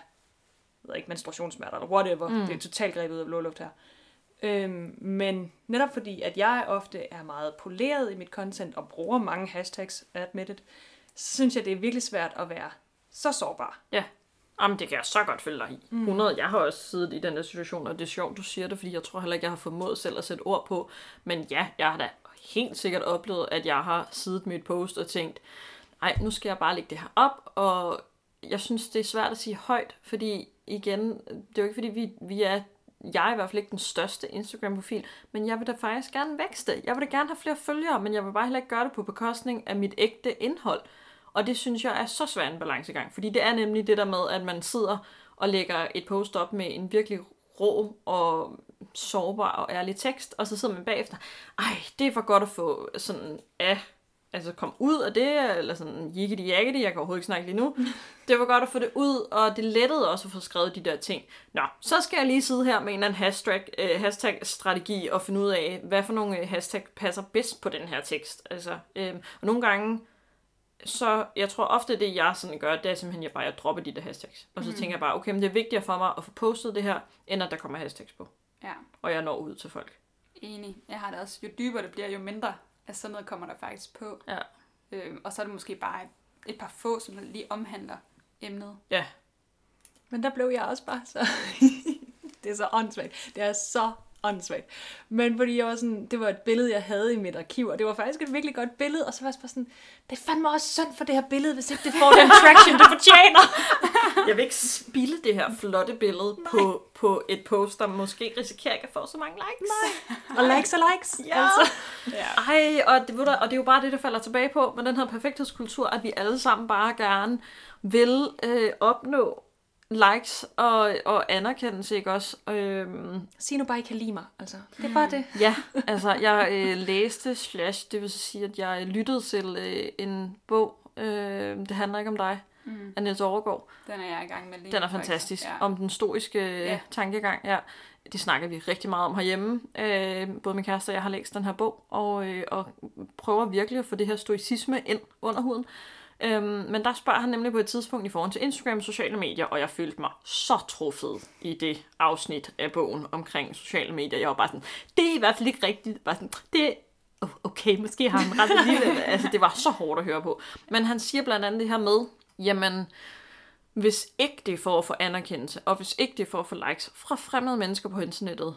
ved ikke, menstruationssmerter eller whatever. Mm. Det er totalt grebet ud af blå luft her. Øhm, men netop fordi, at jeg ofte er meget poleret i mit content og bruger mange hashtags, admit it, så synes jeg, det er virkelig svært at være så sårbar. Ja. Jamen, det kan jeg så godt følge dig i. 100. Jeg har også siddet i den der situation, og det er sjovt, du siger det, fordi jeg tror heller ikke, jeg har formået selv at sætte ord på. Men ja, jeg har da helt sikkert oplevet, at jeg har siddet med et post og tænkt, ej, nu skal jeg bare lægge det her op, og jeg synes, det er svært at sige højt, fordi igen, det er jo ikke fordi, vi, vi er, jeg er i hvert fald ikke den største Instagram-profil, men jeg vil da faktisk gerne vækste. Jeg vil da gerne have flere følgere, men jeg vil bare heller ikke gøre det på bekostning af mit ægte indhold. Og det synes jeg er så svær en balancegang, fordi det er nemlig det der med, at man sidder og lægger et post op med en virkelig rå og sårbar og ærlig tekst, og så sidder man bagefter, ej, det er for godt at få sådan af, altså komme ud af det, eller sådan jikkedi jakkedi, jeg kan overhovedet ikke snakke lige nu. Det var godt at få det ud, og det lettede også at få skrevet de der ting. Nå, så skal jeg lige sidde her med en eller anden hashtag, øh, hashtag-strategi og finde ud af, hvad for nogle øh, hashtag passer bedst på den her tekst. Altså, øh, og nogle gange, så jeg tror ofte, det jeg sådan gør, det er simpelthen, jeg bare jeg dropper de der hashtags. Og så mm. tænker jeg bare, okay, men det er vigtigere for mig at få postet det her, end at der kommer hashtags på. Ja, Og jeg når ud til folk. enig. Jeg har det også. Jo dybere det bliver, jo mindre af sådan noget kommer der faktisk på. Ja. Øhm, og så er det måske bare et, et par få, som lige omhandler emnet. Ja, Men der blev jeg også bare så... det er så åndssvagt. Det er så åndssvagt. Men fordi jeg var sådan, det var et billede, jeg havde i mit arkiv, og det var faktisk et virkelig godt billede, og så var jeg bare sådan, det er fandme også synd for det her billede, hvis ikke det får den traction, det fortjener. jeg vil ikke spille det her flotte billede på, på et post, der måske risikerer ikke at få så mange likes. Nej. Og likes og likes. Ja. Altså. Ja. Ej, og det, ved du, og det er jo bare det, der falder tilbage på med den her perfekthedskultur, at vi alle sammen bare gerne vil øh, opnå likes og, og anerkendelse, ikke også? Øhm, Sig nu bare, I kan lide mig. Altså, det er bare det. ja, altså jeg øh, læste slash, det vil sige, at jeg lyttede til øh, en bog, øh, det handler ikke om dig, Mm. af Niels Overgaard. Den er jeg i gang med lige Den er fantastisk. Ja. Om den stoiske Ja. ja. tankegang, ja. Det snakker vi rigtig meget om herhjemme. Øh, både min kæreste og jeg har læst den her bog, og, øh, og prøver virkelig at få det her stoicisme ind under huden. Øhm, men der spørger han nemlig på et tidspunkt i forhold til Instagram og sociale medier, og jeg følte mig så truffet i det afsnit af bogen omkring sociale medier. Jeg var bare sådan, det er i hvert fald ikke rigtigt. Bare sådan, det oh, okay, måske har han ret alligevel. altså, det var så hårdt at høre på. Men han siger blandt andet det her med, jamen, hvis ikke det er for at få anerkendelse, og hvis ikke det er for at få likes fra fremmede mennesker på internettet,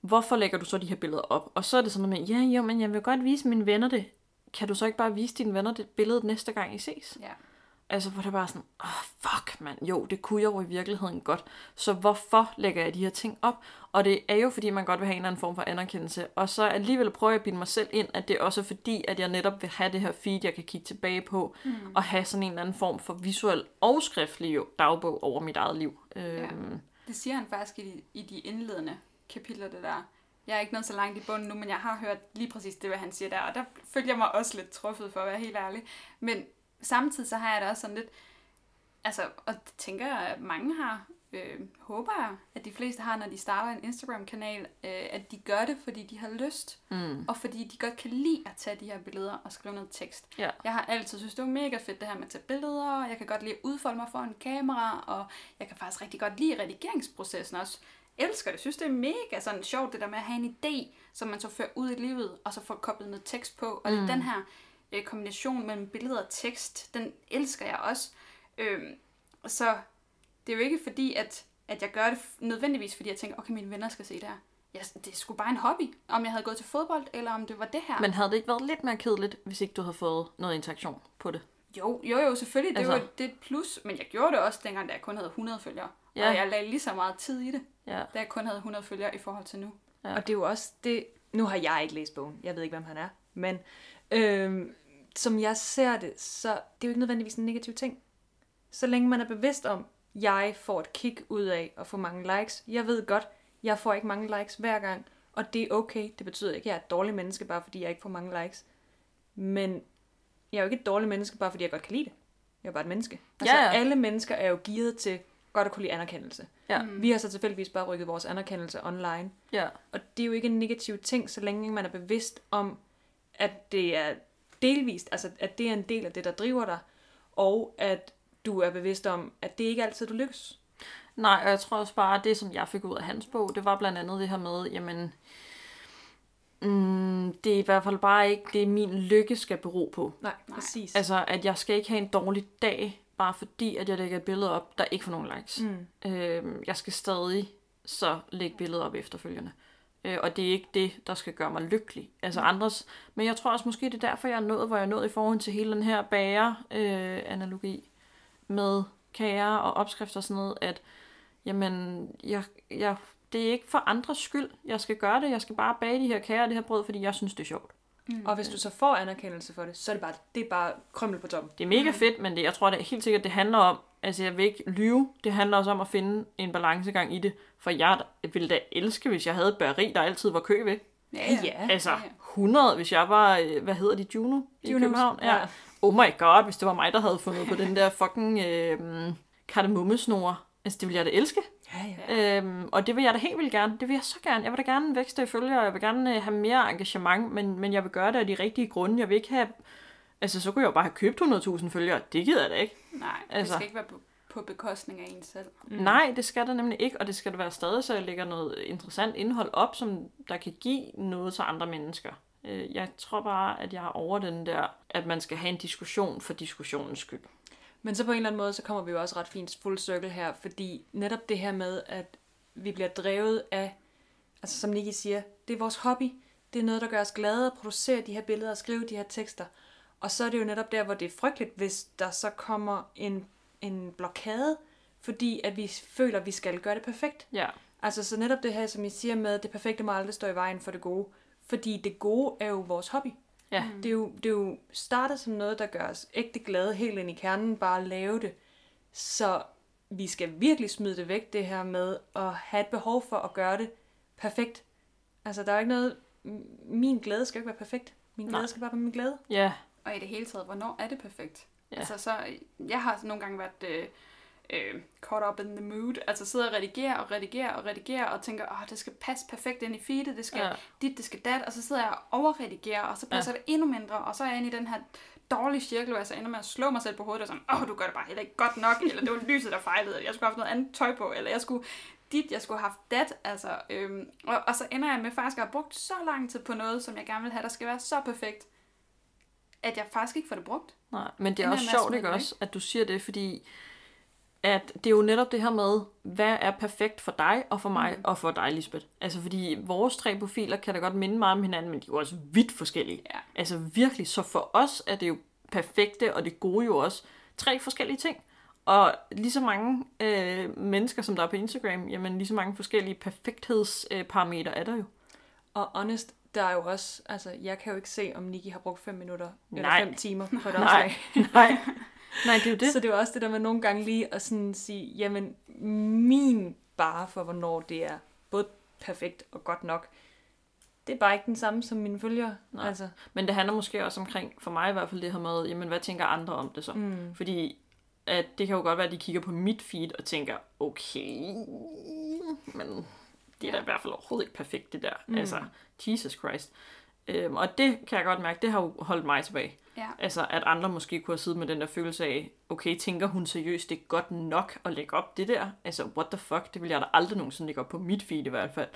hvorfor lægger du så de her billeder op? Og så er det sådan noget med, ja, jo, men jeg vil godt vise mine venner det. Kan du så ikke bare vise dine venner det billede næste gang I ses? Ja. Altså, hvor det bare sådan, oh, fuck mand, jo, det kunne jeg jo i virkeligheden godt. Så hvorfor lægger jeg de her ting op? Og det er jo, fordi man godt vil have en eller anden form for anerkendelse. Og så alligevel prøver jeg at bilde mig selv ind, at det er også fordi, at jeg netop vil have det her feed, jeg kan kigge tilbage på, mm. og have sådan en eller anden form for visuel og skriftlig jo, dagbog over mit eget liv. Øhm, Det siger han faktisk i de, i de indledende kapitler, det der. Jeg er ikke nået så langt i bunden nu, men jeg har hørt lige præcis det, hvad han siger der, og der følte jeg mig også lidt truffet, for at være helt ærlig. Men samtidig så har jeg da også sådan lidt, altså, og det tænker jeg, at mange har, øh, håber jeg, at de fleste har, når de starter en Instagram-kanal, øh, at de gør det, fordi de har lyst, mm, og fordi de godt kan lide at tage de her billeder og skrive noget tekst. ja. Jeg har altid synes, det var mega fedt det her med at tage billeder, jeg kan godt lide at udfolde mig foran kamera, og jeg kan faktisk rigtig godt lide redigeringsprocessen også. Elsker det, synes det er mega sådan sjovt, det der med at have en idé, som man så fører ud i livet, og så får koblet noget tekst på. Og mm. den her øh, kombination mellem billeder og tekst, den elsker jeg også. Øhm, så det er jo ikke fordi, at, at jeg gør det nødvendigvis, fordi jeg tænker, okay, mine venner skal se det her. Ja, det er sgu bare en hobby, om jeg havde gået til fodbold, eller om det var det her. Men havde det ikke været lidt mere kedeligt, hvis ikke du havde fået noget interaktion på det? Jo, jo, jo, selvfølgelig. Det, Altså- var, det er et plus, men jeg gjorde det også dengang, da jeg kun havde 100 følgere. Ja. Og jeg lagde lige så meget tid i det, Ja. da jeg kun havde 100 følgere i forhold til nu. Ja. Og det er jo også det... Nu har jeg ikke læst bogen. Jeg ved ikke, hvem han er. Men øhm, som jeg ser det, så det er jo ikke nødvendigvis en negativ ting. Så længe man er bevidst om, jeg får et kick ud af at få mange likes. Jeg ved godt, jeg får ikke mange likes hver gang. Og det er okay. Det betyder ikke, at jeg er et dårligt menneske, bare fordi jeg ikke får mange likes. Men jeg er jo ikke et dårligt menneske, bare fordi jeg godt kan lide det. Jeg er bare et menneske. Altså, Ja, ja. alle mennesker er jo gearet til godt at kunne lide anerkendelse. Ja. Vi har så tilfældigvis bare rykket vores anerkendelse online. Ja. Og det er jo ikke en negativ ting, så længe man er bevidst om, at det er delvist, altså at det er en del af det, der driver dig, og at du er bevidst om, at det ikke altid, du lykkes. Nej, og jeg tror også bare, at det, som jeg fik ud af hans bog, det var blandt andet det her med, jamen, mm, det er i hvert fald bare ikke det, min lykke skal bero på. Nej. præcis. Altså, at jeg skal ikke have en dårlig dag, bare fordi, at jeg lægger et billede op, der ikke får nogen likes. Mm. Øh, jeg skal stadig så lægge billedet op efterfølgende. Øh, og det er ikke det, der skal gøre mig lykkelig. Altså andres. Men jeg tror også måske, det er derfor, jeg er nået, hvor jeg er nået i forhold til hele den her bager-analogi med kager og opskrifter og sådan noget, at jamen, jeg, jeg, det er ikke for andres skyld, jeg skal gøre det. Jeg skal bare bage de her kager og det her brød, fordi jeg synes, det er sjovt. Og hvis du så får anerkendelse for det, så er det bare, det er bare krømmel på toppen. Det er mega fedt, men det, jeg tror det er helt sikkert, det handler om, altså jeg vil ikke lyve, det handler også om at finde en balancegang i det, for jeg ville da elske, hvis jeg havde et bageri, der altid var kø ved. Ja, ja. Altså Ja, ja. 100, hvis jeg var, øh, hvad hedder de, Juno i Junos, København? ja. Ja. Oh my god, hvis det var mig, der havde fundet på den der fucking øh, kardemommesnore. Altså det ville jeg da elske. Ja, ja. Øhm, og det vil jeg da helt vildt gerne. Det vil jeg så gerne. Jeg vil da gerne vækste i følger, og jeg vil gerne øh, have mere engagement, men, men jeg vil gøre det af de rigtige grunde. Jeg vil ikke have... Altså, så kunne jeg jo bare have købt 100.000 følgere. Det gider jeg da ikke. Nej, det Altså. skal ikke være på, på bekostning af en selv. Mm. Nej, det skal der nemlig ikke, og det skal der være stadig, så jeg lægger noget interessant indhold op, som der kan give noget til andre mennesker. Øh, Jeg tror bare, at jeg er over den der, at man skal have en diskussion for diskussionens skyld. Men så på en eller anden måde, så kommer vi jo også ret fint full circle her, fordi netop det her med, at vi bliver drevet af, altså som Nikki siger, det er vores hobby, det er noget, der gør os glade at producere de her billeder og skrive de her tekster. Og så er det jo netop der, hvor det er frygteligt, hvis der så kommer en, en blokade, fordi at vi føler, at vi skal gøre det perfekt. Ja, Altså så netop det her, som I siger med, det perfekte må aldrig stå i vejen for det gode. Fordi det gode er jo vores hobby. Ja, Det er, jo, det er jo startet som noget, der gør os ægte glade helt ind i kernen, bare at lave det. Så vi skal virkelig smide det væk, det her med at have et behov for at gøre det perfekt. Altså, der er jo ikke noget... Min glæde skal jo ikke være perfekt. Min glæde Nej. skal bare være min glæde. ja, Og i det hele taget, hvornår er det perfekt? Ja. Altså, så, jeg har nogle gange været øh, øh, caught up in the mood. Altså sidder og redigerer og redigerer og redigerer og tænker, åh, det skal passe perfekt ind i feedet, det skal Ja. dit, det skal dat. Og så sidder jeg og overredigerer, og så passer ja. det endnu mindre. Og så er jeg inde i den her dårlige cirkel, hvor jeg så ender med at slå mig selv på hovedet og sådan, åh, du gør det bare heller ikke godt nok, eller det var lyset, der fejlede, eller jeg skulle have haft noget andet tøj på, eller jeg skulle dit, jeg skulle have haft dat, altså, øhm, og, og så ender jeg med faktisk at have brugt så lang tid på noget, som jeg gerne vil have, der skal være så perfekt, at jeg faktisk ikke får det brugt. nej. Men det er Ender også sjovt, ikke også, at du siger det, fordi at det er jo netop det her med, hvad er perfekt for dig og for mig mm. og for dig, Lisbeth. Altså fordi vores tre profiler kan da godt minde meget om hinanden, men de er jo også vidt forskellige. Ja. Altså virkelig, så for os er det jo perfekte, og det gode jo også tre forskellige ting. Og lige så mange øh, mennesker, som der er på Instagram, jamen lige så mange forskellige perfekthedsparametre er der jo. Og honest, der er jo også, altså jeg kan jo ikke se, om Nikki har brugt 5 minutter eller Nej. 5 timer på et opslag. nej. Nej, det er jo det. Så det er også det der med nogle gange lige at sådan sige, jamen min bare for, hvornår det er både perfekt og godt nok, det er bare ikke den samme som mine følgere. Nej. Altså, Men det handler måske også omkring, for mig i hvert fald det her med, jamen hvad tænker andre om det så? mm, Fordi at det kan jo godt være, at de kigger på mit feed og tænker, okay, men det er da i hvert fald overhovedet ikke perfekt det der. Mm. Altså, Jesus Christ. Øhm, og det kan jeg godt mærke, det har jo holdt mig tilbage. Ja. Altså, at andre måske kunne have siddet med den der følelse af, okay, tænker hun seriøst, det er godt nok at lægge op det der? Altså, what the fuck, det vil jeg da aldrig nogensinde lægge op på mit feed i hvert fald.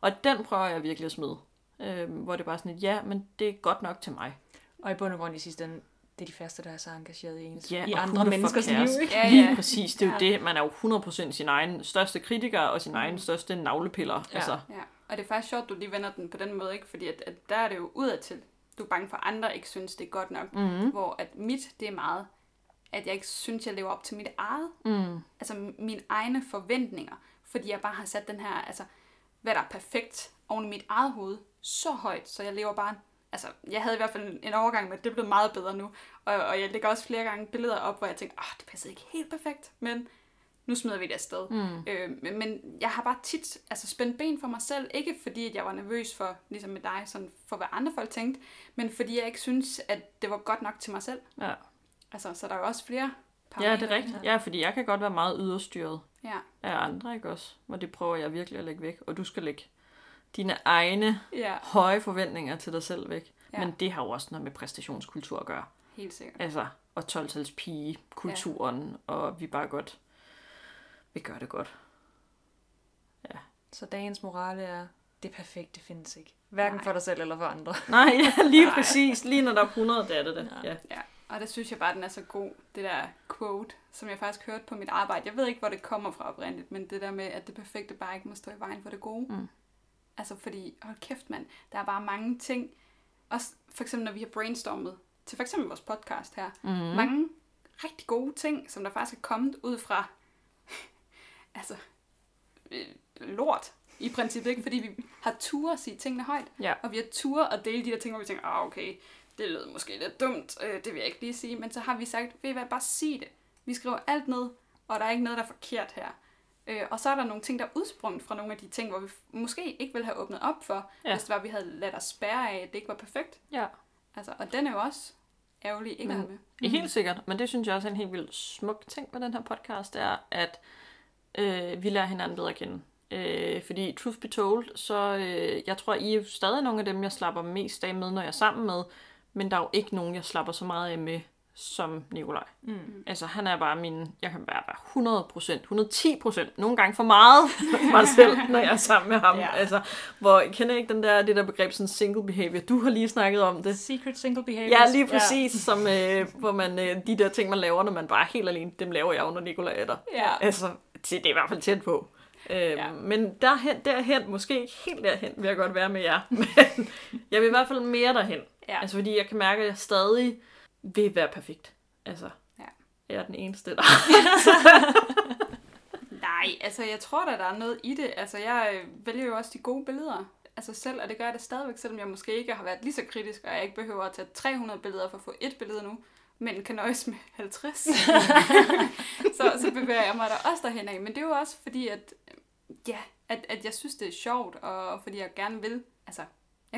Og den prøver jeg virkelig at smide. Øhm, hvor det er bare sådan et, ja, men det er godt nok til mig. og i bund og grund i sidste ende, det er de første, der er så engageret i, ens, Ja, i andre er menneskers liv. Ikke? Ja, Lige ja. præcis, det er jo Ja. det. Man er jo 100% sin egen største kritiker og sin egen største navlepiller. Ja. Altså, Ja, og det er faktisk sjovt, du lige vender den på den måde, ikke? Fordi at, at der er det jo udadtil. Du er bange for, at andre ikke synes, det er godt nok. mm, Hvor at mit, det er meget, at jeg ikke synes, jeg lever op til mit eget. mm, Altså mine egne forventninger. Fordi jeg bare har sat den her, altså, hvad der er perfekt oven i mit eget hoved, så højt, så jeg lever bare Altså, jeg havde i hvert fald en- overgang med, at det blev meget bedre nu. Og, og jeg lægger også flere gange billeder op, hvor jeg tænker, åh, det passer ikke helt perfekt, men nu smider vi det afsted. mm. Øh, men- jeg har bare tit altså, spændt ben for mig selv. Ikke fordi, at jeg var nervøs for, ligesom med dig, sådan for hvad andre folk tænkte, men fordi jeg ikke synes, at det var godt nok til mig selv. Ja. Altså, så der er jo også flere ja, det er rigtigt. Ja, fordi jeg kan godt være meget yderstyret Ja, af andre, ikke også? Og det prøver jeg virkelig at lægge væk. Og du skal lægge dine egne ja høje forventninger til dig selv væk. Ja. Men det har jo også noget med præstationskultur at gøre. helt sikkert. Altså, og 12 pige kulturen ja. og vi bare godt vi gør det godt. Så dagens morale er, det perfekte findes ikke. Hverken Nej. for dig selv eller for andre. Nej, ja, lige Nej. præcis. Lige når der er 100, det er det det. Ja. Ja. Ja, og det synes jeg bare, den er så god, det der quote, som jeg faktisk hørte på mit arbejde. Jeg ved ikke, hvor det kommer fra oprindeligt, men det der med, at det perfekte bare ikke må stå i vejen for det gode. Mm. Altså fordi, hold kæft mand, der er bare mange ting, også for eksempel når vi har brainstormet til for eksempel vores podcast her, Mm. mange rigtig gode ting, som der faktisk er kommet ud fra, altså, øh, lort i princippet, ikke? Fordi vi har tur at sige tingene højt, Ja. og vi har tur at dele de der ting, hvor vi tænker, ah, okay, det lød måske lidt dumt, øh, det vil jeg ikke lige sige, men så har vi sagt, ved I hvad, bare sig det. Vi skriver alt ned, og der er ikke noget, der er forkert her. Øh, og så er der nogle ting, der er udsprunget fra nogle af de ting, hvor vi måske ikke ville have åbnet op for, ja. Hvis det var, vi havde ladet os spærre af, at det ikke var perfekt. ja. Altså, og den er jo også ærgerlig ikke Men- med. Mm. Helt sikkert, men det synes jeg også er en helt vildt smuk ting med den her podcast, er, at øh, vi lærer hinanden bedre at kende. Øh, fordi truth be told, så øh, jeg tror, I er stadig nogle af dem, jeg slapper mest af med, når jeg er sammen med, men der er jo ikke nogen, jeg slapper så meget af med, som Nikolaj. Mm. Altså, han er bare min, jeg kan være bare 100% 110% nogle gange for meget mig selv, når jeg er sammen med ham. Ja. Altså, hvor, kender ikke den der, det der begreb, sådan single behavior? Du har lige snakket om det. Secret single behaviors. Ja, lige præcis, ja. som øh, hvor man, øh, de der ting, man laver, når man bare er helt alene, dem laver jeg jo, når Nicolaj er der. Ja. Altså, det det er i hvert fald tæt på. Ja. ja. Men derhen, derhen, måske ikke helt derhen, vil jeg godt være med jer. Men jeg vil i hvert fald mere derhen. Ja. Altså, fordi jeg kan mærke, at jeg stadig vil være perfekt. Altså, Ja. jeg er den eneste, der... Nej, altså jeg tror da, der er noget i det. Altså jeg øh, vælger jo også de gode billeder altså selv, og det gør jeg det stadigvæk, selvom jeg måske ikke har været lige så kritisk, og jeg ikke behøver at tage 300 billeder for at få et billede nu, men kan nøjes med 50. så, så bevæger jeg mig da også derhen af. Men det er jo også fordi, at, ja, at, at jeg synes, det er sjovt, og fordi jeg gerne vil. Altså,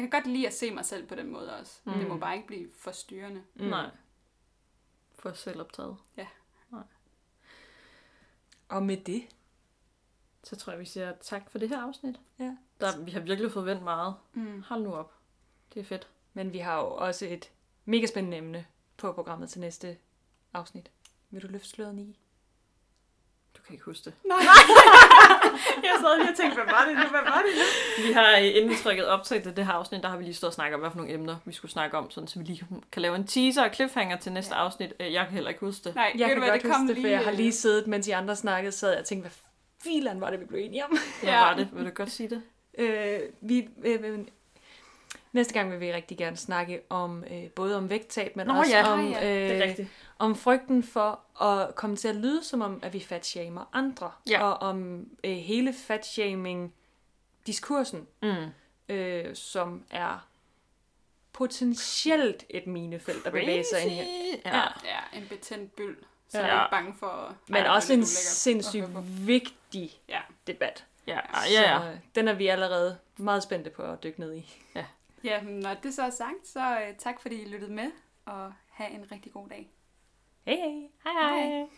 jeg kan godt lide at se mig selv på den måde også. Mm. Det må bare ikke blive forstyrrende. Mm. Nej. For selv optaget. Og med det, Så tror jeg, vi siger tak for det her afsnit. Ja. Der, vi har virkelig fået vendt meget. Mm. Hold nu op. Det er fedt. men vi har jo også et mega spændende emne på programmet til næste afsnit. Vil du løfte sløret i? Kan ikke huske det. Nej. Jeg sad lige og tænkte, hvad var det nu? Hvad var det nu? Vi har øh, inden trykket optag til det her afsnit, der har vi lige stået og snakket om, hvad for nogle emner vi skulle snakke om, sådan, så vi lige kan lave en teaser og cliffhanger til næste Ja. afsnit. Øh, Jeg kan heller ikke huske det. Nej, Jeg ved kan du hvad, godt det kom huske det, for jeg har øh, lige siddet, mens I andre snakkede, sad jeg og tænkte, hvad filan var det, vi blev enige om? Hvad Ja. var det? Vil du godt sige det? Øh, vi, øh, øh, næste gang vil vi rigtig gerne snakke om øh, både om vægttab, men Nå også ja. om, ja, Det er øh, rigtigt. Om frygten for at komme til at lyde som om, at vi fatshamer andre. Ja. Og om øh, hele fatshaming-diskursen, Mm. øh, som er potentielt et minefelt at bevæge sig ind i. Ja. Ja. Ja, en betændt byld. Så Ja. ja. er jeg ikke bange for... Men Ej, også en sindssygt vigtig Ja. debat. Ja, ja, ja. Så øh, den er vi allerede meget spændte på at dykke ned i. Ja, men når det så er sagt, så øh, tak fordi I lyttede med, og have en rigtig god dag. Hej hej. Hej hej. hej.